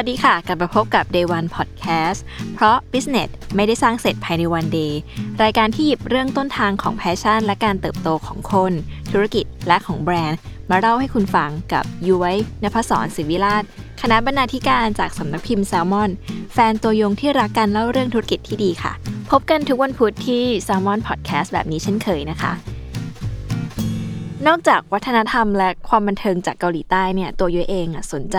สวัสดีค่ะ กลับมาพบกับ Day One Podcast เพราะ Business ไม่ได้สร้างเสร็จภายในวัน day รายการที่หยิบเรื่องต้นทางของ passion และการเติบโตของคน ธุรกิจและของแบรนด์ มาเล่าให้คุณฟังกับยุ้ยนภษร ศรีวิลาศ คณะบรรณาธิการจากสำนักพิมพ์แซลมอน แฟนตัวยงที่รักการเล่าเรื่องธุรกิจที่ดีค่ะ พบกันทุกวันพุธที่ Salmon Podcast แบบนี้เช่นเคยนะคะนอกจากวัฒนธรรมและความบันเทิงจากเกาหลีใต้เนี่ย ตัวยุ้ยเองอะสนใจ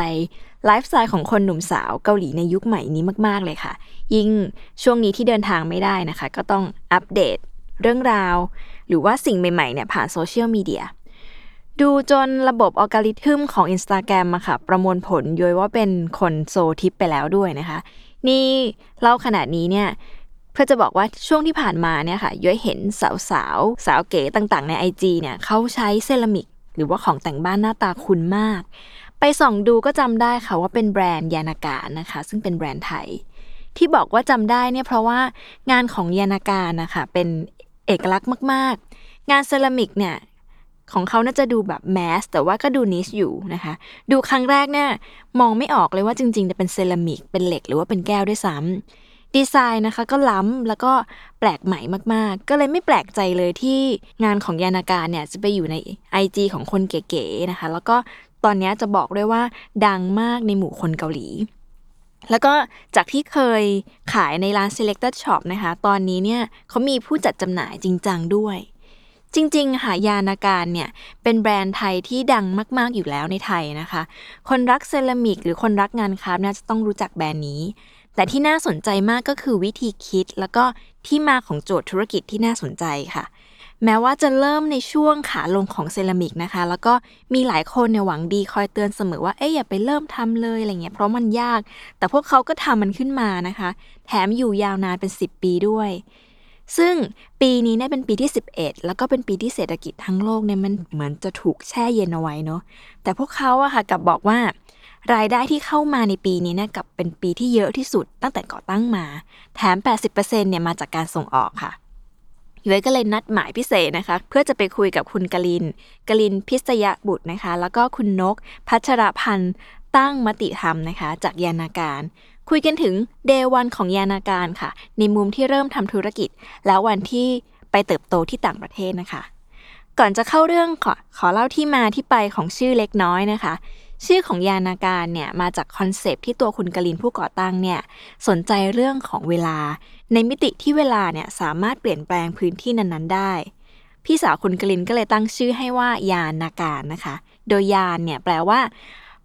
ไลฟ์สไตล์ของคนหนุ่มสาวเกาหลีในยุคใหม่นี้มากๆเลยค่ะ ยิ่งช่วงนี้ที่เดินทางไม่ได้นะคะ ก็ต้องอัปเดตเรื่องราว หรือว่าสิ่งใหม่ๆเนี่ยผ่านโซเชียลมีเดียดูจนระบบอัลกอริทึมของ Instagram อะค่ะ ประมวลผลยุ้ยว่าเป็นคนโซลทิพย์ไปแล้วด้วยนะคะ นี่เล่าขนาดนี้เนี่ยเพื่อจะบอกว่าช่วงที่ผ่านมาเนี่ยค่ะยุ้ยเห็นสาวสาวๆสาวเก๋ต่างๆ ใน IG เนี่ยเขาใช้เซรามิก หรือว่าของแต่งบ้านหน้าตาคุ้นมาก ไปส่องดูก็จำได้ค่ะว่าเป็นแบรนด์ยานาการนะคะ ซึ่งเป็นแบรนด์ไทย ที่บอกว่าจำได้เนี่ยเพราะว่างานของยานาการนะคะเป็นเอกลักษณ์มาก ๆ งานเซรามิกเนี่ยของเขาน่าจะดูแบบ mass แต่ว่าก็ดู niche อยู่นะคะ ดูครั้งแรกเนี่ยมองไม่ออกเลยว่าจริงๆจะเป็นเซรามิกเป็นเหล็กหรือว่าเป็นแก้วด้วยซ้ำดีไซน์นะคะก็ล้ำแล้วก็แปลกใหม่มากๆ ก็เลยไม่แปลกใจเลยที่งานของยานาการเนี่ยจะไปอยู่ใน IG ของคนเก๋ๆนะคะ แล้วก็ ตอนนี้จะบอกด้วยว่าดังมากในหมู่คนเกาหลี แล้วก็จากที่เคยขายในร้าน selected shop นะคะ ตอนนี้เนี่ยเขามีผู้จัดจำหน่ายจริงจังด้วย จริงๆค่ะยานาการเนี่ยเป็นแบรนด์ไทยที่ดังมากๆอยู่แล้วในไทยนะคะ คนรักเซรามิกหรือคนรักงานคราฟน่าจะต้องรู้จักแบรนด์นี้ แต่ที่น่าสนใจมากก็คือวิธีคิด แล้วก็ที่มาของโจทย์ธุรกิจที่น่าสนใจค่ะ แม้ว่าจะเริ่มในช่วงขาลงของเซรามิกนะคะ แล้วก็มีหลายคนเนี่ยหวังดีคอยเตือนเสมอว่าเอ๊ะอย่าไปเริ่มทำเลยอะไรเงี้ยเพราะมันยาก แต่พวกเขาก็ทำมันขึ้นมานะคะ แถมอยู่ยาวนานเป็น 10 ปีด้วย ซึ่งปีนี้เนี่ยเป็นปีที่ 11 แล้วก็เป็นปีที่เศรษฐกิจทั้งโลกเนี่ยมันเหมือนจะถูกแช่เย็นเอาไว้เนาะแต่พวกเขาอะค่ะกลับบอกว่ารายได้ที่เข้ามาในปีนี้เนี่ยกับเป็นปีที่เยอะที่สุดตั้งแต่ก่อตั้งมา แถม 80%เนี่ยมาจากการส่งออกค่ะ ย้ยก็เลยนัดหมายพิเศษนะคะ เพื่อจะไปคุยกับคุณกลิน กลินพิษยบุตรนะคะ แล้วก็คุณนก พัชรพันธ์ตั้งมติธรรมนะคะ จากยานาการ คุยกันถึงเดวันของยานาการค่ะ ในมุมที่เริ่มทำธุรกิจ แล้ววันที่ไปเติบโตที่ต่างประเทศนะคะ ก่อนจะเข้าเรื่องขอขอเล่าที่มาที่ไปของชื่อเล็กน้อยนะคะชื่อของยานาการเนี่ยมาจากคอนเซปที่ตัวคุณกลินผู้ก่อตั้งเนี่ยสนใจเรื่องของเวลา ในมิติที่เวลาเนี่ยสามารถเปลี่ยนแปลงพื้นที่นั้นๆ ได้ พี่สาวคุณกลินก็เลยตั้งชื่อให้ว่ายานาการนะคะ โดยยานเนี่ยแปลว่า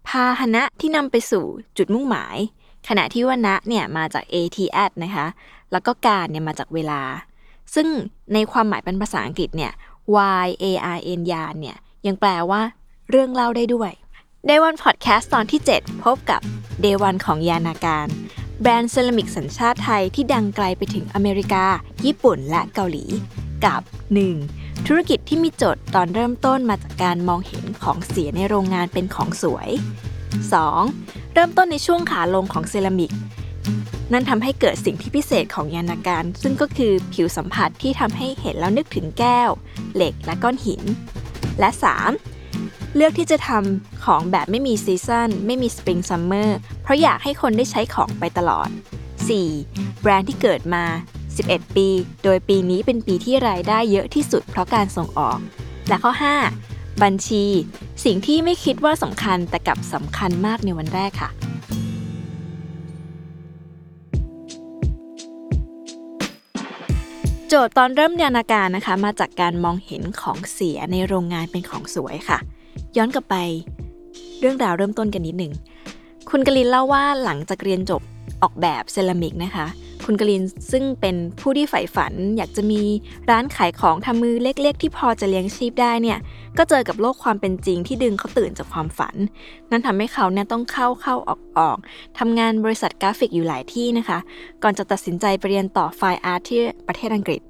พาหนะที่นำไปสู่จุดมุ่งหมาย ขณะที่ว่านะเนี่ยมาจาก ATS นะคะ แล้วก็การเนี่ยมาจากเวลา ซึ่งในความหมายเป็นภาษาอังกฤษเนี่ย Y A R N ยานเนี่ยยังแปลว่า เรื่องเล่าได้ด้วย Day One Podcast ตอนที่ 7 พบกับ Day One ของยานาการ แบรนด์เซรามิกสัญชาติไทยที่ดังไกลไปถึงอเมริกา ญี่ปุ่นและเกาหลี กับ 1. ธุรกิจที่มีโจทย์ตอนเริ่มต้นมาจากการมองเห็นของเสียในโรงงานเป็นของสวย 2. เริ่มต้นในช่วงขาลงของเซรามิก นั่นทำให้เกิดสิ่งที่พิเศษของยานาการ ซึ่งก็คือผิวสัมผัสที่ทำให้เห็นแล้วนึกถึงแก้ว เหล็กและก้อนหิน และ 3. เลือกที่จะทำของแบบไม่มี season ไม่มี spring summer เพราะอยากให้คนได้ใช้ของไปตลอด 4. แบรนด์ที่เกิดมา 11 ปี โดยปีนี้เป็นปีที่รายได้เยอะที่สุดเพราะการส่งออก และข้อ 5. บัญชี สิ่งที่ไม่คิดว่าสำคัญแต่กลับสำคัญมากในวันแรกค่ะโจทย์ตอนเริ่มยานาการนะคะ มาจากการมองเห็นของเสียในโรงงานเป็นของสวยค่ะ ย้อนกลับไป เรื่องราวเริ่มต้นกันนิดหนึ่ง คุณกลินเล่าว่าหลังจากเรียนจบออกแบบเซรามิกนะคะ คุณกลินซึ่งเป็นผู้ที่ใฝ่ฝัน อยากจะมีร้านขายของทำมือเล็ก ๆ ที่พอจะเลี้ยงชีพได้เนี่ย ก็เจอกับโลกความเป็นจริงที่ดึงเขาตื่นจากความฝัน นั่นทำให้เขาเนี่ยต้องเข้าเข้าออกออกทำงานบริษัทกราฟิกอยู่หลายที่นะคะ ก่อนจะตัดสินใจไปเรียนต่อ Fine Art ที่ประเทศอังกฤษ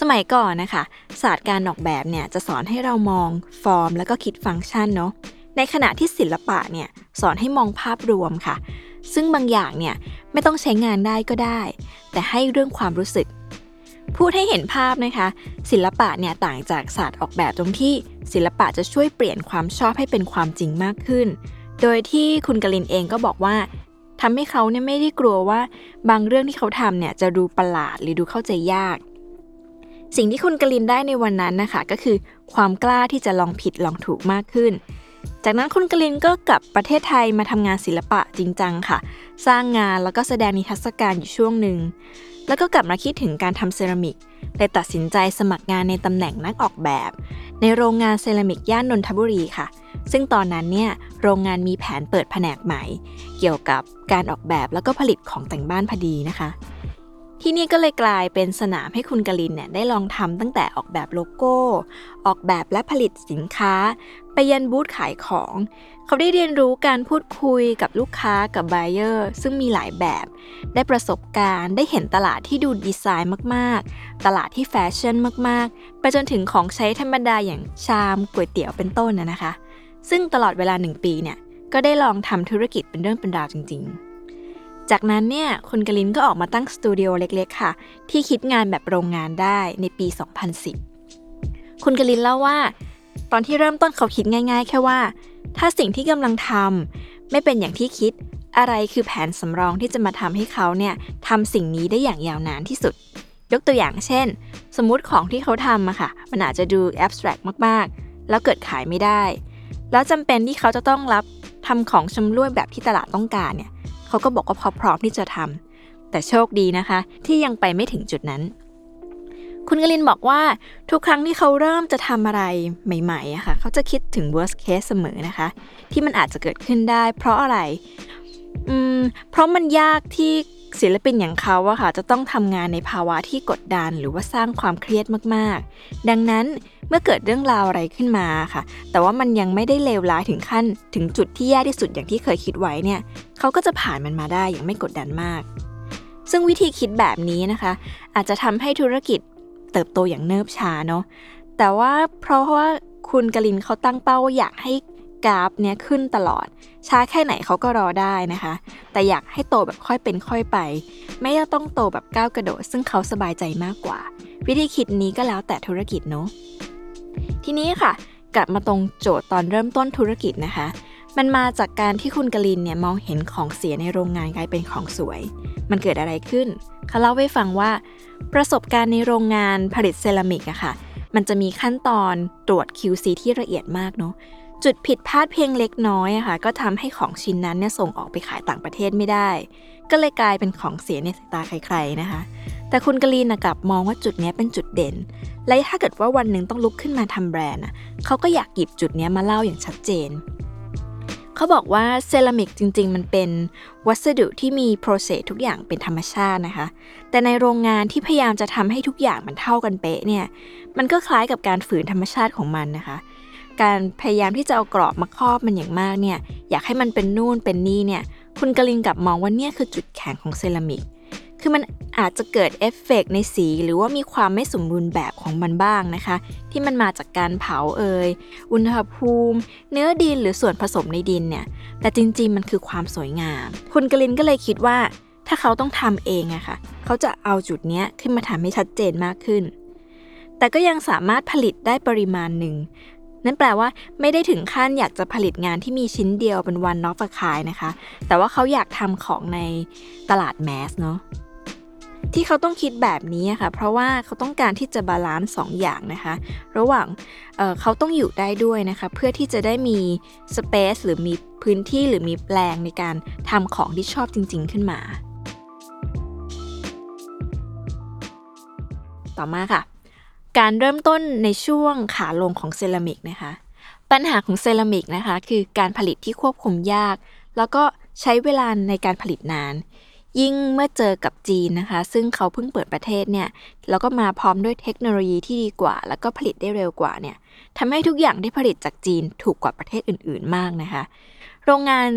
สมัยก่อนนะคะ ศาสตร์การออกแบบเนี่ยจะสอนให้เรามองฟอร์ม แล้วก็คิดฟังก์ชันเนาะในขณะที่ศิลปะเนี่ยสอนให้มองภาพรวมค่ะ ซึ่งบางอย่างเนี่ยไม่ต้องใช้งานได้ก็ได้ แต่ให้เรื่องความรู้สึก พูดให้เห็นภาพนะคะ ศิลปะเนี่ยต่างจากศาสตร์ออกแบบตรงที่ศิลปะจะช่วยเปลี่ยนความชอบให้เป็นความจริงมากขึ้น โดยที่คุณกลินเองก็บอกว่าทำให้เขาเนี่ยไม่ได้กลัวว่า บางเรื่องที่เขาทำเนี่ยจะดูประหลาดหรือดูเข้าใจยาก สิ่งที่คุณกลินได้ในวันนั้นนะคะ ก็คือความกล้าที่จะลองผิดลองถูกมากขึ้น จากนั้นคุณกลินก็กลับประเทศไทยมาทำงานศิลปะจริงจังค่ะ สร้างงานแล้วก็แสดงนิทรรศการอยู่ช่วงหนึ่ง แล้วก็กลับมาคิดถึงการทำเซรามิกเลยตัดสินใจสมัครงานในตำแหน่งนักออกแบบ ในโรงงานเซรามิกย่านนนทบุรีค่ะ ซึ่งตอนนั้นเนี่ยโรงงานมีแผนเปิดแผนกใหม่ เกี่ยวกับการออกแบบแล้วก็ผลิตของแต่งบ้านพอดีนะคะ ที่นี่ก็เลยกลายเป็นสนามให้คุณกลินเนี่ยได้ลองทำตั้งแต่ออกแบบโลโก้ ออกแบบและผลิตสินค้า ไปยันบูธขายของ เขาได้เรียนรู้การพูดคุยกับลูกค้ากับ b บเออร์ซึ่งมีหลายแบบ ได้ประสบการณ์ ได้เห็นตลาดที่ดูดีไซน์มากๆ ตลาดที่แฟชั่นมากๆ ไปจนถึงของใช้ธรรมดาอย่างชามก๋วยเตี๋ยวเป็นต้นนะคะ ซึ่งตลอดเวลาหนึ่งปีเนี่ยก็ได้ลองทำธุรกิจเป็นเรื่องเป็นราวจริง ๆ จากนั้นเนี่ยคุณกลินก็ออกมาตั้งสตูดิโอเล็กๆ ค่ะ ที่คิดงานแบบโรงงานได้ในปี 2010 คุณกลินเล่าว่า ตอนที่เริ่มต้นเขาคิดง่าย ๆ แค่ว่า ถ้าสิ่งที่กำลังทำไม่เป็นอย่างที่คิดอะไรคือแผนสำรองที่จะมาทำให้เขาเนี่ยทำสิ่งนี้ได้อย่างยาวนานที่สุด ยกตัวอย่างเช่น สมมุติของที่เขาทำอะค่ะ มันอาจจะดูแอบสแตรกมากๆ แล้วเกิดขายไม่ได้ แล้วจำเป็นที่เขาจะต้องรับทำของชำร่วยแบบที่ตลาดต้องการเนี่ย เขาก็บอกว่าพร้อมที่จะทำแต่โชคดีนะคะ ที่ยังไปไม่ถึงจุดนั้น คุณกลินบอกว่าทุกครั้งที่เขาเริ่มจะทำอะไรใหม่ๆอะค่ะเขาจะคิดถึง worst case เสมอนะคะ ที่มันอาจจะเกิดขึ้นได้ เพราะอะไร อืม เพราะมันยากที่ ศิลปินอย่างเขาอะค่ะจะต้องทำงานในภาวะที่กดดันหรือว่าสร้างความเครียดมากๆ ดังนั้นเมื่อเกิดเรื่องราวอะไรขึ้นมาค่ะ แต่ว่ามันยังไม่ได้เลวร้ายถึงขั้น ถึงจุดที่แย่ที่สุดอย่างที่เคยคิดไว้เนี่ยเขาก็จะผ่านมันมาได้อย่างไม่กดดันมาก ซึ่งวิธีคิดแบบนี้นะคะ อาจจะทำให้ธุรกิจเติบโตอย่างเนิบช้าเนาะแต่ว่าเพราะว่าคุณกลินเขาตั้งเป้าว่าอยากให้ กราฟเนี้ยขึ้นตลอด ช้าแค่ไหนเขาก็รอได้นะคะ แต่อยากให้โตแบบค่อยเป็นค่อยไป ไม่ต้องโตแบบก้าวกระโดด ซึ่งเขาสบายใจมากกว่า วิธีคิดนี้ก็แล้วแต่ธุรกิจเนาะทีนี้ค่ะ กลับมาตรงโจทย์ตอนเริ่มต้นธุรกิจนะคะ มันมาจากการที่คุณกลินเนี่ยมองเห็นของเสียในโรงงานกลายเป็นของสวย มันเกิดอะไรขึ้นเขาเล่าให้ฟังว่า ประสบการณ์ในโรงงานผลิตเซรามิกอะค่ะมันจะมีขั้นตอนตรวจ QC ที่ละเอียดมากเนาะ จุดผิดพลาดเพียงเล็กน้อยอะค่ะก็ทำให้ของชิ้นนั้นเนี่ยส่งออกไปขายต่างประเทศไม่ได้ ก็เลยกลายเป็นของเสียในสายตาใครๆนะคะ แต่คุณกลีนกลับมองว่าจุดนี้เป็นจุดเด่น และถ้าเกิดว่าวันหนึ่งต้องลุกขึ้นมาทำแบรนด์อะเขาก็อยากหยิบจุดนี้มาเล่าอย่างชัดเจนเขาบอกว่าเซรามิกจริง ๆ มันเป็นวัสดุที่มีโปรเซสทุกอย่างเป็นธรรมชาตินะคะ แต่ในโรงงานที่พยายามจะทำให้ทุกอย่างมันเท่ากันเป๊ะเนี่ย มันก็คล้ายกับการฝืนธรรมชาติของมันนะคะ การพยายามที่จะเอากรอบมาครอบมันอย่างมากเนี่ยอยากให้มันเป็นนู่นเป็นนี่เนี่ยคุณกลินกลับมองว่าเนี่ยคือจุดแข็งของเซรามิก คือมันอาจจะเกิดเอฟเฟกในสี หรือว่ามีความไม่สมบูรณ์แบบของมันบ้างนะคะ ที่มันมาจากการเผาเอ่ยอุณหภูมิ เนื้อดินหรือส่วนผสมในดินเนี่ยแต่จริงๆมันคือความสวยงาม คุณกลินก็เลยคิดว่า ถ้าเขาต้องทำเองอะค่ะเขาจะเอาจุดเนี้ยขึ้นมาทำให้ชัดเจนมากขึ้นแต่ก็ยังสามารถผลิตได้ปริมาณหนึ่ง นั่นแปลว่าไม่ได้ถึงขั้นอยากจะผลิตงานที่มีชิ้นเดียวเป็น one-off ขายนะคะ แต่ว่าเขาอยากทำของในตลาด mass เนาะที่เขาต้องคิดแบบนี้ค่ะ เพราะว่าเขาต้องการที่จะ balance สองอย่างนะคะ ระหว่างเขาต้องอยู่ได้ด้วยนะคะ เพื่อที่จะได้มีสเปซหรือมีพื้นที่หรือมีแปลงในการทำของที่ชอบจริง ๆ ขึ้นมา ต่อมาค่ะ การเริ่มต้นในช่วงขาลงของเซรามิกนะคะ ปัญหาของเซรามิกนะคะ คือการผลิตที่ควบคุมยาก แล้วก็ใช้เวลาในการผลิตนาน ยิ่งเมื่อเจอกับจีนนะคะ ซึ่งเขาเพิ่งเปิดประเทศเนี่ยแล้วก็มาพร้อมด้วยเทคโนโลยีที่ดีกว่า แล้วก็ผลิตได้เร็วกว่าเนี่ยทำให้ทุกอย่างที่ผลิตจากจีนถูกกว่าประเทศอื่น ๆ มากนะคะ โรงงาน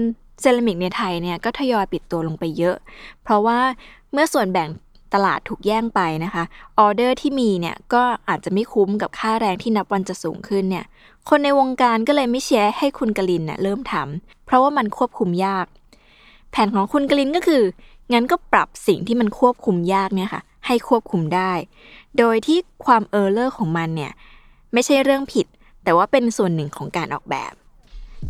เซรามิกในไทยเนี่ยก็ทยอยปิดตัวลงไปเยอะ เพราะว่าเมื่อส่วนแบ่ง ตลาดถูกแย่งไปนะคะออเดอร์ที่มีเนี่ยก็อาจจะไม่คุ้มกับค่าแรงที่นับวันจะสูงขึ้นเนี่ยคนในวงการก็เลยไม่เชียร์ให้คุณกลินเน่ยเริ่มทำเพราะว่ามันควบคุมยาก แผนของคุณกลินก็คือ งั้นก็ปรับสิ่งที่มันควบคุมยากเนี่ยค่ะให้ควบคุมได้ โดยที่ความเออร์เลอร์ของมันเนี่ยไม่ใช่เรื่องผิด แต่ว่าเป็นส่วนหนึ่งของการออกแบบ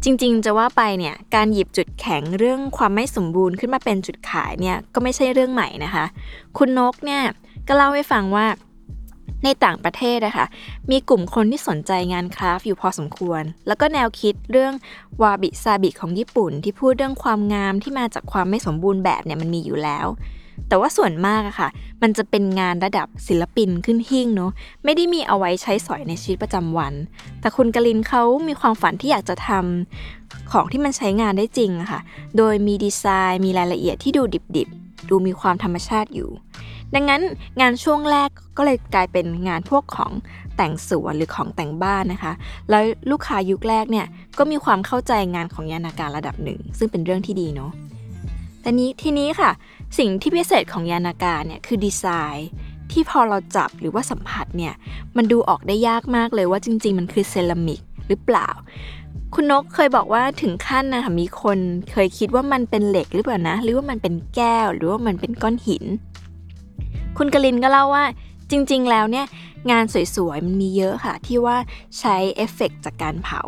จริงๆ จะว่าไปเนี่ยการหยิบจุดแข็งเรื่องความไม่สมบูรณ์ขึ้นมาเป็นจุดขายเนี่ยก็ไม่ใช่เรื่องใหม่นะคะ คุณนกเนี่ยก็เล่าให้ฟังว่าในต่างประเทศนะคะมีกลุ่มคนที่สนใจงานคราฟอยู่พอสมควร แล้วก็แนวคิดเรื่องวาบิซาบิของญี่ปุ่น ที่พูดเรื่องความงามที่มาจากความไม่สมบูรณ์แบบเนี่ยมันมีอยู่แล้ว แต่ว่าส่วนมากอะค่ะ มันจะเป็นงานระดับศิลปินขึ้นหิ้งเนาะไม่ได้มีเอาไว้ใช้สอยในชีวิตประจำวัน แต่คุณกลินเขามีความฝันที่อยากจะทำของที่มันใช้งานได้จริงอะค่ะ โดยมีดีไซน์มีรายละเอียดที่ดูดิบๆ ดูมีความธรรมชาติอยู่ ดังนั้นงานช่วงแรกก็เลยกลายเป็นงานพวกของแต่งสวนหรือของแต่งบ้านนะคะ แล้วลูกค้ายุคแรกเนี่ยก็มีความเข้าใจงานของยานาการระดับหนึ่ง ซึ่งเป็นเรื่องที่ดีเนาะแต่นี้ทีนี้ค่ะ สิ่งที่พิเศษของยานากาเนี่ยคือดีไซน์ที่พอเราจับหรือว่าสัมผัสเนี่ย มันดูออกได้ยากมากเลยว่าจริง ๆ มันคือเซรามิกหรือเปล่า คุณนกเคยบอกว่าถึงขั้นนะคะมีคนเคยคิดว่ามันเป็นเหล็กหรือเปล่านะ หรือว่ามันเป็นแก้ว หรือว่ามันเป็นก้อนหิน คุณกลินก็เล่าว่าจริง ๆ แล้วเนี่ยงานสวย ๆ มันมีเยอะค่ะ ที่ว่าใช้เอฟเฟกจากการเผา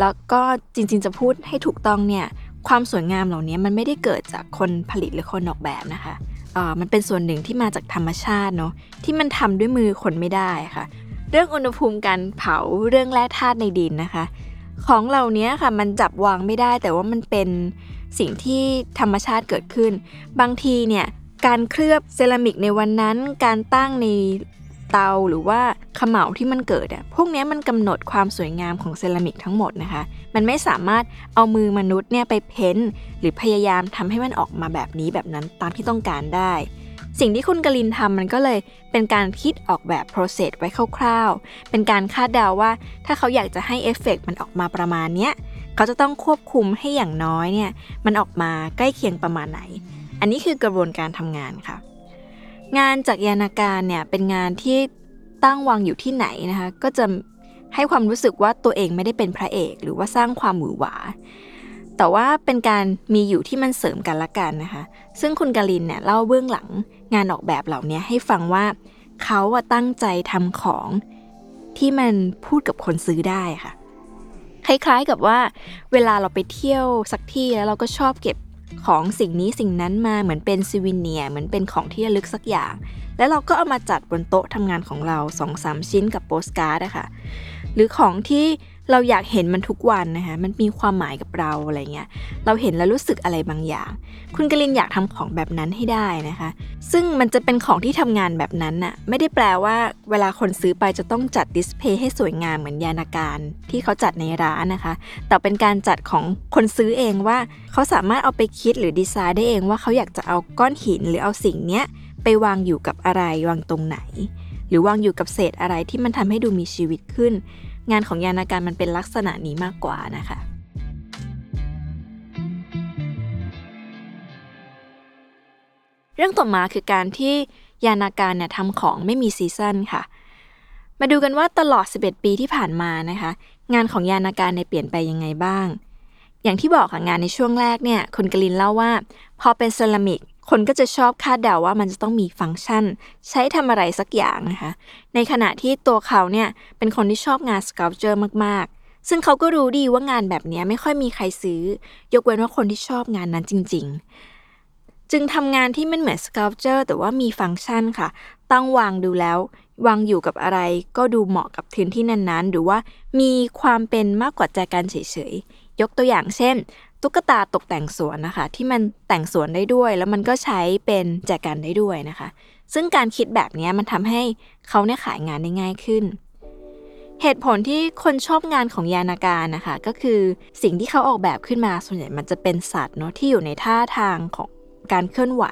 แล้วก็จริง ๆ จะพูดให้ถูกต้องเนี่ย ความสวยงามเหล่านี้มันไม่ได้เกิดจากคนผลิตหรือคนออกแบบนะคะเออมันเป็นส่วนหนึ่งที่มาจากธรรมชาติเนาะที่มันทำด้วยมือคนไม่ได้ค่ะ เรื่องอุณหภูมิการเผาเรื่องแร่ธาตุในดินนะคะ ของเหล่านี้ค่ะมันจับวางไม่ได้ แต่ว่ามันเป็นสิ่งที่ธรรมชาติเกิดขึ้น บางทีเนี่ยการเคลือบเซรามิกในวันนั้น การตั้งใน เตาหรือว่าขมเหลาที่มันเกิดอะพวกนี้มันกำหนดความสวยงามของเซรามิกทั้งหมดนะคะ มันไม่สามารถเอามือมนุษย์เนี่ยไปเพ้นหรือพยายามทำให้มันออกมาแบบนี้แบบนั้นตามที่ต้องการได้ สิ่งที่คุณกลินทำมันก็เลยเป็นการคิดออกแบบ process ไว้คร่าวๆ เป็นการคาดเดาว่า ถ้าเขาอยากจะให้เอฟเฟกมันออกมาประมาณเนี้ยเขาจะต้องควบคุมให้อย่างน้อยเนี่ยมันออกมาใกล้เคียงประมาณไหน อันนี้คือกระบวนการทำงานค่ะ งานจากยานาการเนี่ยเป็นงานที่ตั้งวางอยู่ที่ไหนนะคะ ก็จะให้ความรู้สึกว่าตัวเองไม่ได้เป็นพระเอก หรือว่าสร้างความหวือหวา แต่ว่าเป็นการมีอยู่ที่มันเสริมกันละกันนะคะ ซึ่งคุณกาลินเนี่ยเล่าเบื้องหลังงานออกแบบเหล่านี้ให้ฟังว่าเขาตั้งใจทำของที่มันพูดกับคนซื้อได้ค่ะ คล้ายๆกับว่าเวลาเราไปเที่ยวสักที่แล้วเราก็ชอบเก็บ ของสิ่งนี้สิ่งนั้นมาเหมือนเป็น souvenir เหมือนเป็นของที่ระลึกสักอย่าง แล้วเราก็เอามาจัดบนโต๊ะทำงานของเรา2อสชิ้นกับโปสการ์ดอะค่ะหรือของที่ เราอยากเห็นมันทุกวันนะคะมันมีความหมายกับเราอะไรเงี้ยเราเห็นแล้วรู้สึกอะไรบางอย่าง คุณกลินอยากทำของแบบนั้นให้ได้นะคะ ซึ่งมันจะเป็นของที่ทำงานแบบนั้นน่ะไม่ได้แปลว่า เวลาคนซื้อไปจะต้องจัด display ให้สวยงามเหมือนยานาการที่เขาจัดในร้านนะคะ แต่เป็นการจัดของคนซื้อเองว่า เขาสามารถเอาไปคิดหรือดีไซน์ได้เองว่าเขาอยากจะเอาก้อนหินหรือเอาสิ่งเนี้ยไปวางอยู่กับอะไรวางตรงไหน หรือวางอยู่กับเศษอะไรที่มันทำให้ดูมีชีวิตขึ้น งานของยานาการมันเป็นลักษณะนี้มากกว่านะคะเรื่องต่อมาคือการที่ยานาการเนี่ยทำของไม่มีซีซันค่ะ มาดูกันว่าตลอด 11 ปีที่ผ่านมานะคะ งานของยานาการในเปลี่ยนไปยังไงบ้าง อย่างที่บอกค่ะงานในช่วงแรกเนี่ยคุณกลินเล่าว่า พอเป็นเซรามิก คนก็จะชอบคาดเดาว่ามันจะต้องมีฟังก์ชัน ใช้ทำอะไรสักอย่างนะคะ ในขณะที่ตัวเขาเนี่ยเป็นคนที่ชอบงานส c ลเจอร์มากๆ ซึ่งเขาก็รู้ดีว่างานแบบนี้ไม่ค่อยมีใครซื้อ ยกเว้นว่าคนที่ชอบงานนั้นจริง ๆ จึงทำงานที่มันเหมือนส c ลเจอร์แต่ว่ามีฟังก์ชันค่ะ ตั้งวางดูแล้ว วางอยู่กับอะไร ก็ดูเหมาะกับพื้นที่นั้นๆ หรือว่ามีความเป็นมากกว่าแจกันเฉยๆยกตัวอย่างเช่น ตุ๊กตาตกแต่งสวนนะคะ ที่มันแต่งสวนได้ด้วย แล้วมันก็ใช้เป็นแจกันได้ด้วยนะคะ ซึ่งการคิดแบบนี้มันทำให้เขาเนี่ยขายงานได้ง่ายขึ้น เหตุผลที่คนชอบงานของยานาการนะคะ ก็คือสิ่งที่เขาออกแบบขึ้นมาส่วนใหญ่มันจะเป็นสัตว์เนาะที่อยู่ในท่าทางของ การเคลื่อนไหว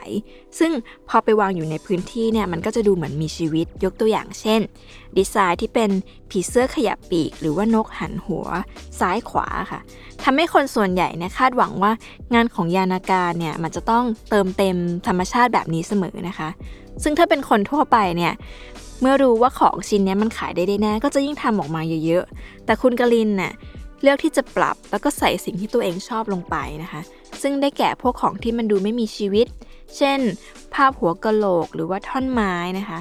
ซึ่งพอไปวางอยู่ในพื้นที่เนี่ยมันก็จะดูเหมือนมีชีวิตยกตัวอย่างเช่น ดีไซน์ที่เป็นผีเสื้อขยับปีก หรือว่านกหันหัว ซ้ายขวาค่ะทำให้คนส่วนใหญ่เนี่ยคาดหวังว่างานของยานาการเนี่ยมันจะต้องเติมเต็มธรรมชาติแบบนี้เสมอนะคะ ซึ่งถ้าเป็นคนทั่วไปเนี่ยเมื่อรู้ว่าของชิ้นนี้มันขายได้แน่ก็จะยิ่งทำออกมาเยอะๆ แต่คุณกลินเนี่ย เลือกที่จะปรับแล้วก็ใส่สิ่งที่ตัวเองชอบลงไปนะคะ ซึ่งได้แก่พวกของที่มันดูไม่มีชีวิต เช่น ภาพหัวกะโหลกหรือว่าท่อนไม้นะคะ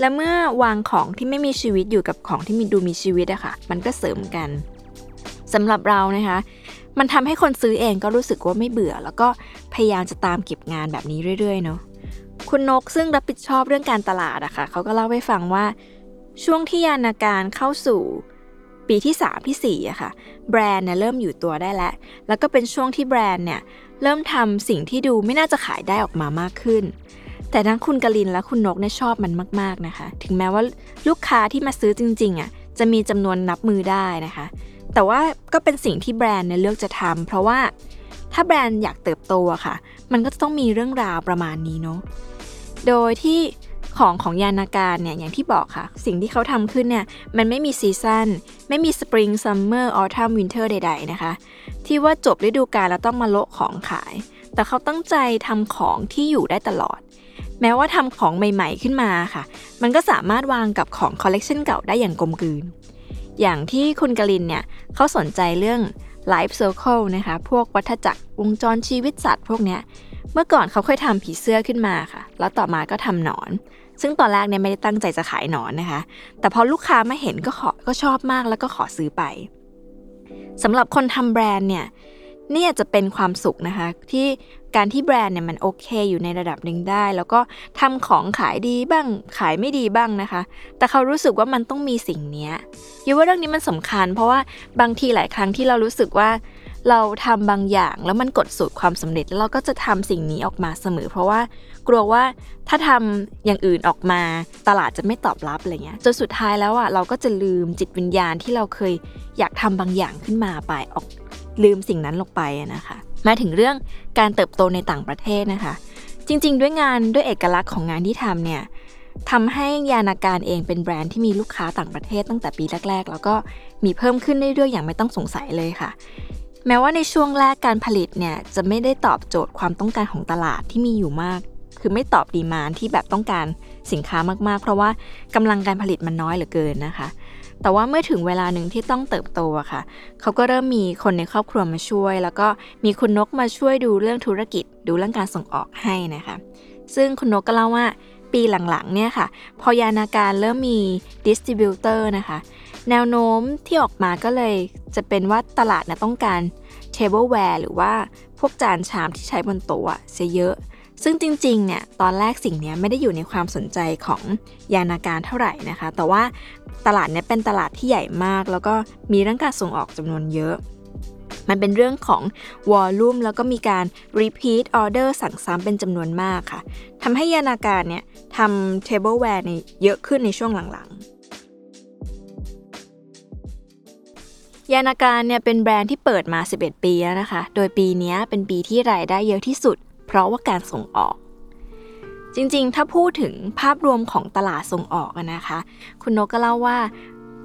และเมื่อวางของที่ไม่มีชีวิตอยู่กับของที่มีดูมีชีวิตอะคะ่ะ มันก็เสริมกันสำหรับเรานะคะ มันทำให้คนซื้อเองก็รู้สึกว่าไม่เบื่อ แล้วก็พยายามจะตามเก็บงานแบบนี้เรื่อยๆเนาะคุณนกซึ่งรับผิดชอบเรื่องการตลาดอะคะ่ะเขาก็เล่าให้ฟังว่า ช่วงที่ยานาการเข้าสู่ ปีที่ 3 ที่4อะค่ะแบรนด์เนี่ยเริ่มอยู่ตัวได้แล้ว แล้วก็เป็นช่วงที่แบรนด์เนี่ยเริ่มทำสิ่งที่ดูไม่น่าจะขายได้ออกมามากขึ้น แต่ทั้งคุณกลินและคุณนกเนี่ยชอบมันมาก ๆนะคะ ถึงแม้ว่าลูกค้าที่มาซื้อจริงๆอะจะมีจำนวนนับมือได้นะคะ แต่ว่าก็เป็นสิ่งที่แบรนด์เนี่ยเลือกจะทำเพราะว่าถ้าแบรนด์อยากเติบโตอะค่ะ มันก็จะต้องมีเรื่องราวประมาณนี้เนาะ โดยที่ ของของยานาการเนี่ยอย่างที่บอกค่ะ สิ่งที่เขาทำขึ้นเนี่ยมันไม่มี season ไม่มี spring summer autumn winter ใด ๆ นะคะ ที่ว่าจบฤดูกาลแล้วต้องมาโละของขาย แต่เขาตั้งใจทำของที่อยู่ได้ตลอด แม้ว่าทำของใหม่ๆขึ้นมาค่ะ มันก็สามารถวางกับของคอลเลกชันเก่าได้อย่างกลมกลืน อย่างที่คุณกลินเนี่ยเขาสนใจเรื่อง Life Circle นะคะ พวกวัฏจักรวงจรชีวิตสัตว์พวกเนี้ยเมื่อก่อนเขาเคยทำผีเสื้อขึ้นมาค่ะ แล้วต่อมาก็ทำหนอน ซึ่งตอนแรกเนี่ยไม่ได้ตั้งใจจะขายหนอนนะคะ แต่พอลูกค้ามาเห็นก็ขอก็ชอบมากแล้วก็ขอซื้อไปสำหรับคนทำแบรนด์เนี่ยนี่อาจจะเป็นความสุขนะคะ ที่การที่แบรนด์เนี่ยมันโอเคอยู่ในระดับหนึ่งได้ แล้วก็ทำของขายดีบ้างขายไม่ดีบ้างนะคะ แต่เขารู้สึกว่ามันต้องมีสิ่งนี้ยูว่าเรื่องนี้มันสำคัญ เพราะว่าบางทีหลายครั้งที่เรารู้สึกว่า เราทำบางอย่างแล้วมันกดสูตรความสำเร็จแล้วเราก็จะทำสิ่งนี้ออกมาเสมอ เพราะว่ากลัวว่าถ้าทำอย่างอื่นออกมาตลาดจะไม่ตอบรับอะไรเงี้ยจนสุดท้ายแล้วอะเราก็จะลืมจิตวิญญาณที่เราเคยอยากทำบางอย่างขึ้นมาไปออกลืมสิ่งนั้นลงไปนะคะ มาถึงเรื่องการเติบโตในต่างประเทศนะคะ จริง ๆ ด้วยงานด้วยเอกลักษณ์ของงานที่ทำเนี่ยทำให้ยานาการเองเป็นแบรนด์ที่มีลูกค้าต่างประเทศตั้งแต่ปีแรก ๆ แล้วก็มีเพิ่มขึ้นเรื่อยๆอย่างไม่ต้องสงสัยเลยค่ะ แม้ว่าในช่วงแรกการผลิตเนี่ยจะไม่ได้ตอบโจทย์ความต้องการของตลาดที่มีอยู่มาก คือไม่ตอบดีมานที่แบบต้องการสินค้ามากๆ เพราะว่ากำลังการผลิตมันน้อยเหลือเกินนะคะ แต่ว่าเมื่อถึงเวลาหนึ่งที่ต้องเติบโตอะค่ะ เขาก็เริ่มมีคนในครอบครัวมาช่วย แล้วก็มีคุณนกมาช่วยดูเรื่องธุรกิจ ดูเรื่องการส่งออกให้นะคะ ซึ่งคุณนกก็เล่าว่าปีหลังๆเนี่ยค่ะ พอยานาการเริ่มมี distributor นะคะ แนวโน้มที่ออกมาก็เลยจะเป็นว่าตลาดนะต้องการ tableware หรือว่าพวกจานชามที่ใช้บนโต๊ะเสียเยอะ ซึ่งจริงๆ เนี่ย ตอนแรกสิ่งนี้ไม่ได้อยู่ในความสนใจของยานาการเท่าไหร่นะคะ แต่ว่าตลาดนี้เป็นตลาดที่ใหญ่มาก แล้วก็มีเรื่องการส่งออกจำนวนเยอะ มันเป็นเรื่องของ volume แล้วก็มีการ repeat order สั่งซ้ำเป็นจำนวนมากค่ะทำให้ยานาการเนี่ยทำ tableware ในเยอะขึ้นในช่วงหลังๆ ยานาการเนี่ยเป็นแบรนด์ที่เปิดมา 11 ปีแล้วนะคะ โดยปีนี้เป็นปีที่รายได้เยอะที่สุด เพราะว่าการส่งออก จริงๆ ถ้าพูดถึงภาพรวมของตลาดส่งออกนะคะ คุณนกก็เล่าว่า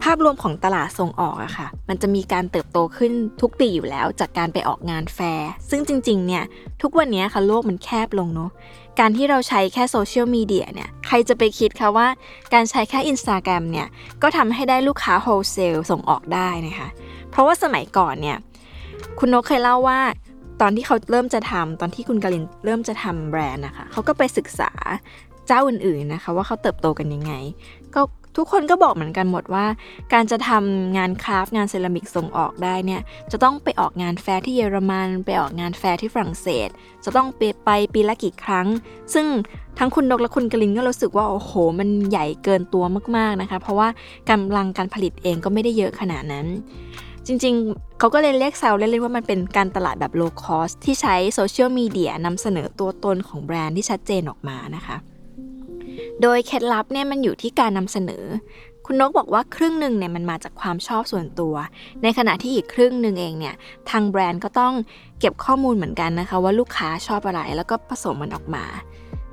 ภาพรวมของตลาดส่งออกอะคะ่ะ มันจะมีการเติบโตขึ้นทุกปีอยู่แล้วจากการไปออกงานแฟร์ ซึ่งจริงๆ เนี่ย ทุกวันนี้ค่ะโลกมันแคบลงเนาะ การที่เราใช้แค่โซเชียลมีเดียเนี่ย ใครจะไปคิดคะว่า การใช้แค่ Instagram เนี่ย ก็ทำให้ได้ลูกค้าโฮลเซลส่งออกได้นะคะ เพราะว่าสมัยก่อนเนี่ย คุณนกเคยเล่าว่าตอนที่เขาเริ่มจะทำตอนที่คุณกาลินเริ่มจะทำแบรนด์นะคะ เขาก็ไปศึกษาเจ้าอื่นๆนะคะ ว่าเขาเติบโตกันยังไง ก็ ทุกคนก็บอกเหมือนกันหมดว่า การจะทำงานคราฟงานเซรามิกส่งออกได้เนี่ยจะต้องไปออกงานแฟร์ที่เยอรมัน ไปออกงานแฟร์ที่ฝรั่งเศส จะต้องไปไปปีละกี่ครั้ง ซึ่งทั้งคุณนกและคุณกลินก็รู้สึกว่าโอ้โห มันใหญ่เกินตัวมากๆนะคะ เพราะว่ากำลังการผลิตเองก็ไม่ได้เยอะขนาดนั้น จริงๆ เขาก็เลยเรียกแซวเล่นๆว่ามันเป็นการตลาดแบบ low cost ที่ใช้โซเชียลมีเดียนำเสนอตัวตนของแบรนด์ที่ชัดเจนออกมานะคะ โดยเคล็ดลับเนี่ยมันอยู่ที่การนำเสนอ คุณนกบอกว่าครึ่งหนึ่งเนี่ยมันมาจากความชอบส่วนตัว ในขณะที่อีกครึ่งหนึ่งเองเนี่ยทางแบรนด์ก็ต้องเก็บข้อมูลเหมือนกันนะคะว่าลูกค้าชอบอะไรแล้วก็ผสมมันออกมา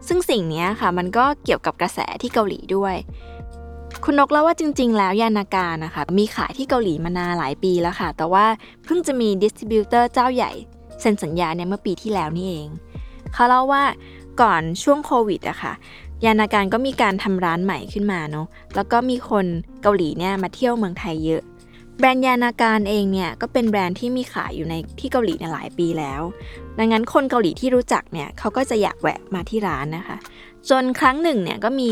ซึ่งสิ่งนี้ค่ะมันก็เกี่ยวกับกระแสที่เกาหลีด้วยคุณนกเล่าว่าจริง ๆ แล้วยานาการนะคะ มีขายที่เกาหลีมานานหลายปีแล้วค่ะ แต่ว่าเพิ่งจะมี distributor เจ้าใหญ่เซ็นสัญญาเนี่ยเมื่อปีที่แล้วนี่เอง เขาเล่าว่าก่อนช่วงโควิดอะค่ะ ยานาการก็มีการทำร้านใหม่ขึ้นมาเนาะแล้วก็มีคนเกาหลีเนี่ยมาเที่ยวเมืองไทยเยอะ แบรนด์ยานาการเองเนี่ยก็เป็นแบรนด์ที่มีขายอยู่ในที่เกาหลีหลายปีแล้ว ดังนั้นคนเกาหลีที่รู้จักเนี่ยเขาก็จะอยากแวะมาที่ร้านนะคะ จนครั้งหนึ่งเนี่ยก็มี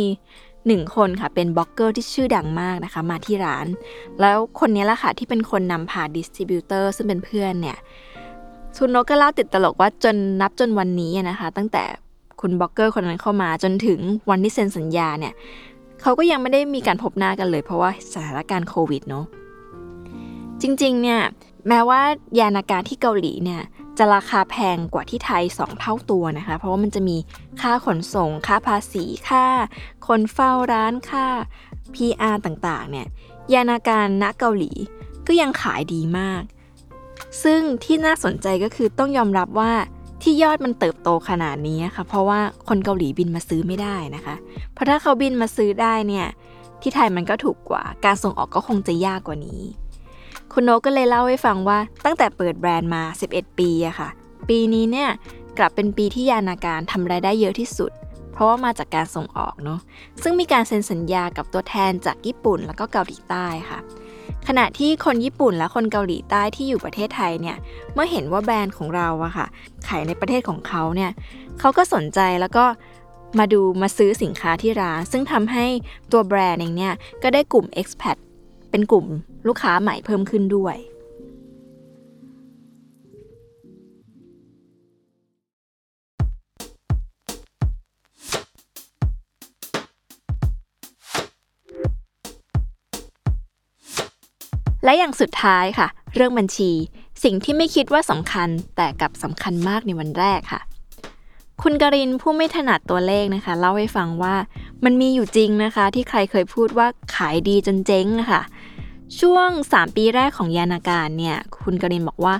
หนึ่งคนค่ะเป็นบล็อกเกอร์ที่ชื่อดังมากนะคะมาที่ร้าน แล้วคนนี้แหละค่ะที่เป็นคนนำพา distributor ซึ่งเป็นเพื่อนเนี่ยทุนโนก็เล่าติดตลกว่าจนนับจนวันนี้นะคะ ตั้งแต่ คุณบล็อกเกอร์คนนั้นเข้ามาจนถึงวันที่เซ็นสัญญาเนี่ยเขาก็ยังไม่ได้มีการพบหน้ากันเลย เพราะว่าสถานการณ์โควิดเนาะจริงๆเนี่ยแม้ว่ายานาการที่เกาหลีเนี่ยจะราคาแพงกว่าที่ไทย 2 เท่าตัวนะคะ เพราะว่ามันจะมีค่าขนส่ง ค่าภาษีค่า คนเฝ้าร้านค่า PR ต่างๆเนี่ยยานาการณเกาหลีก็ยังขายดีมาก ซึ่งที่น่าสนใจก็คือต้องยอมรับว่า ที่ยอดมันเติบโตขนาดนี้ค่ะเพราะว่าคนเกาหลีบินมาซื้อไม่ได้นะคะ เพราะถ้าเขาบินมาซื้อได้เนี่ยที่ไทยมันก็ถูกกว่า การส่งออกก็คงจะยากกว่านี้ คุณโนก็เลยเล่าให้ฟังว่าตั้งแต่เปิดแบรนด์มา 11 ปีอะค่ะ ปีนี้เนี่ยกลับเป็นปีที่ยานาการทำรายได้เยอะที่สุด เพราะว่ามาจากการส่งออกเนาะซึ่งมีการเซ็นสัญญากับตัวแทนจากญี่ปุ่นแล้วก็เกาหลีใต้ค่ะ ขณะที่คนญี่ปุ่นและคนเกาหลีใต้ที่อยู่ประเทศไทยเนี่ย เมื่อเห็นว่าแบรนด์ของเราอะค่ะ ขายในประเทศของเขาเนี่ยเขาก็สนใจแล้วก็มาดูมาซื้อสินค้าที่ร้าน ซึ่งทำให้ตัวแบรนด์เองเนี่ย ก็ได้กลุ่ม expat เป็นกลุ่มลูกค้าใหม่เพิ่มขึ้นด้วย และอย่างสุดท้ายค่ะ เรื่องบัญชี สิ่งที่ไม่คิดว่าสำคัญแต่กับสำคัญมากในวันแรกค่ะ คุณกรินผู้ไม่ถนัดตัวเลขนะคะ เล่าให้ฟังว่ามันมีอยู่จริงนะคะ ที่ใครเคยพูดว่าขายดีจนเจ๊งะค่ะช่วง 3 ปีแรกของยานาการเนี่ย คุณกรินบอกว่า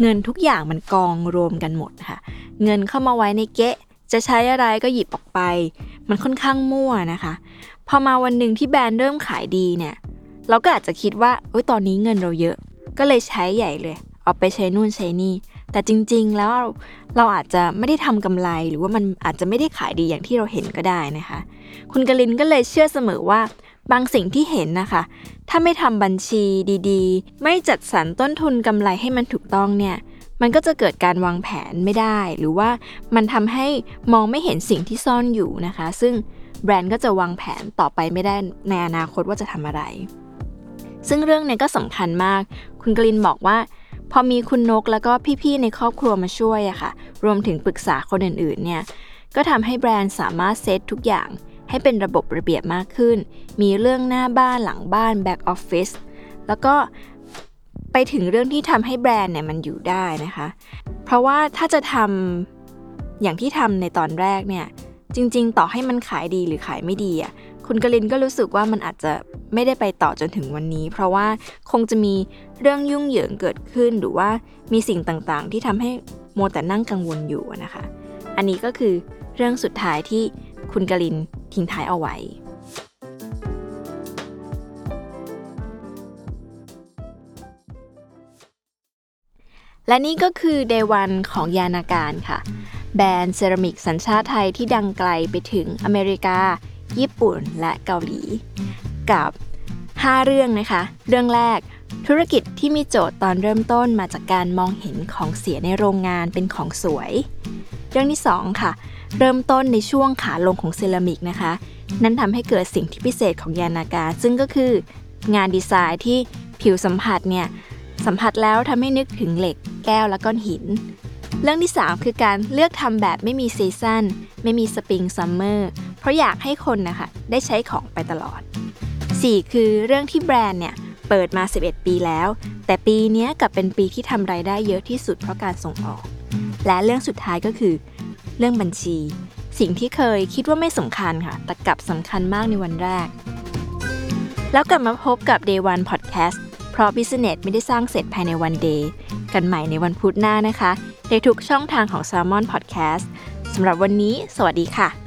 เงินทุกอย่างมันกองรวมกันหมดค่ะ เงินเข้ามาไว้ในเก๊ะจะใช้อะไรก็หยิบออกไป มันค่อนข้างมั่วนะคะ พอมาวันหนึ่งที่แบรนด์เริ่มขายดีเนี่ย เราก็อาจจะคิดว่าโอ้ยตอนนี้เงินเราเยอะ ก็เลยใช้ใหญ่เลยเอาไปใช้นู่นใช้นี่ แต่จริง ๆ แล้วเราอาจจะไม่ได้ทำกำไรหรือว่ามันอาจจะไม่ได้ขายดีอย่างที่เราเห็นก็ได้นะคะ คุณกลินก็เลยเชื่อเสมอว่าบางสิ่งที่เห็นนะคะ ถ้าไม่ทำบัญชีดีๆ ไม่จัดสรรต้นทุนกำไรให้มันถูกต้องเนี่ยมันก็จะเกิดการวางแผนไม่ได้ หรือว่ามันทำให้มองไม่เห็นสิ่งที่ซ่อนอยู่นะคะ ซึ่งแบรนด์ก็จะวางแผนต่อไปไม่ได้ในอนาคตว่าจะทำอะไร ซึ่งเรื่องนี้ก็สำคัญมาก คุณกลินบอกว่า พอมีคุณนกแล้วก็พี่ๆในครอบครัวมาช่วยอะค่ะ รวมถึงปรึกษาคนอื่นๆเนี่ยก็ทำให้แบรนด์สามารถเซตทุกอย่าง ให้เป็นระบบระเบียบมากขึ้น มีเรื่องหน้าบ้านหลังบ้านแบ็กออฟฟิศแล้วก็ไปถึงเรื่องที่ทำให้แบรนด์เนี่ยมันอยู่ได้นะคะ เพราะว่าถ้าจะทำอย่างที่ทำในตอนแรกเนี่ย จริง ๆ ต่อให้มันขายดีหรือขายไม่ดีอะคุณกลินก็รู้สึกว่ามันอาจจะไม่ได้ไปต่อจนถึงวันนี้ เพราะว่าคงจะมีเรื่องยุ่งเหยิงเกิดขึ้น หรือว่ามีสิ่งต่างๆ ที่ทำให้โมแต่นั่งกังวลอยู่นะคะ อันนี้ก็คือเรื่องสุดท้ายที่คุณกลินทิ้งท้ายเอาไว้ และนี่ก็คือเดวันของยานาการค่ะ แบรนด์เซรามิกสัญชาติไทยที่ดังไกลไปถึงอเมริกา ญี่ปุ่นและเกาหลี กับ 5 เรื่องนะคะ เรื่องแรก ธุรกิจที่มีโจทย์ตอนเริ่มต้นมาจากการมองเห็นของเสียในโรงงานเป็นของสวย เรื่องที่ 2 ค่ะ เริ่มต้นในช่วงขาลงของเซรามิกนะคะ นั้นทำให้เกิดสิ่งที่พิเศษของยานาการซึ่งก็คืองานดีไซน์ที่ผิวสัมผัสเนี่ยสัมผัสแล้วทำให้นึกถึงเหล็กแก้วและก้อนหิน เรื่องที่ 3 คือการเลือกทำแบบไม่มีซีซันไม่มีสปริงซัมเมอร์เพราะอยากให้คนนะคะได้ใช้ของไปตลอด 4 คือเรื่องที่แบรนด์เนี่ยเปิดมา 11 ปีแล้ว แต่ปีนี้กับเป็นปีที่ทำไรายได้เยอะที่สุดเพราะการส่งออก และเรื่องสุดท้ายก็คือ เรื่องบัญชี สิ่งที่เคยคิดว่าไม่สำคัญค่ะ แต่กลับสำคัญมากในวันแรก แล้วกลับมาพบกับ Day One Podcast เพราะ Business ไม่ได้สร้างเสร็จภายในวันเดย์ กันใหม่ในวันพุธหน้านะคะ ในทุกช่องทางของ Salmon Podcast สำหรับวันนี้ สวัสดีค่ะ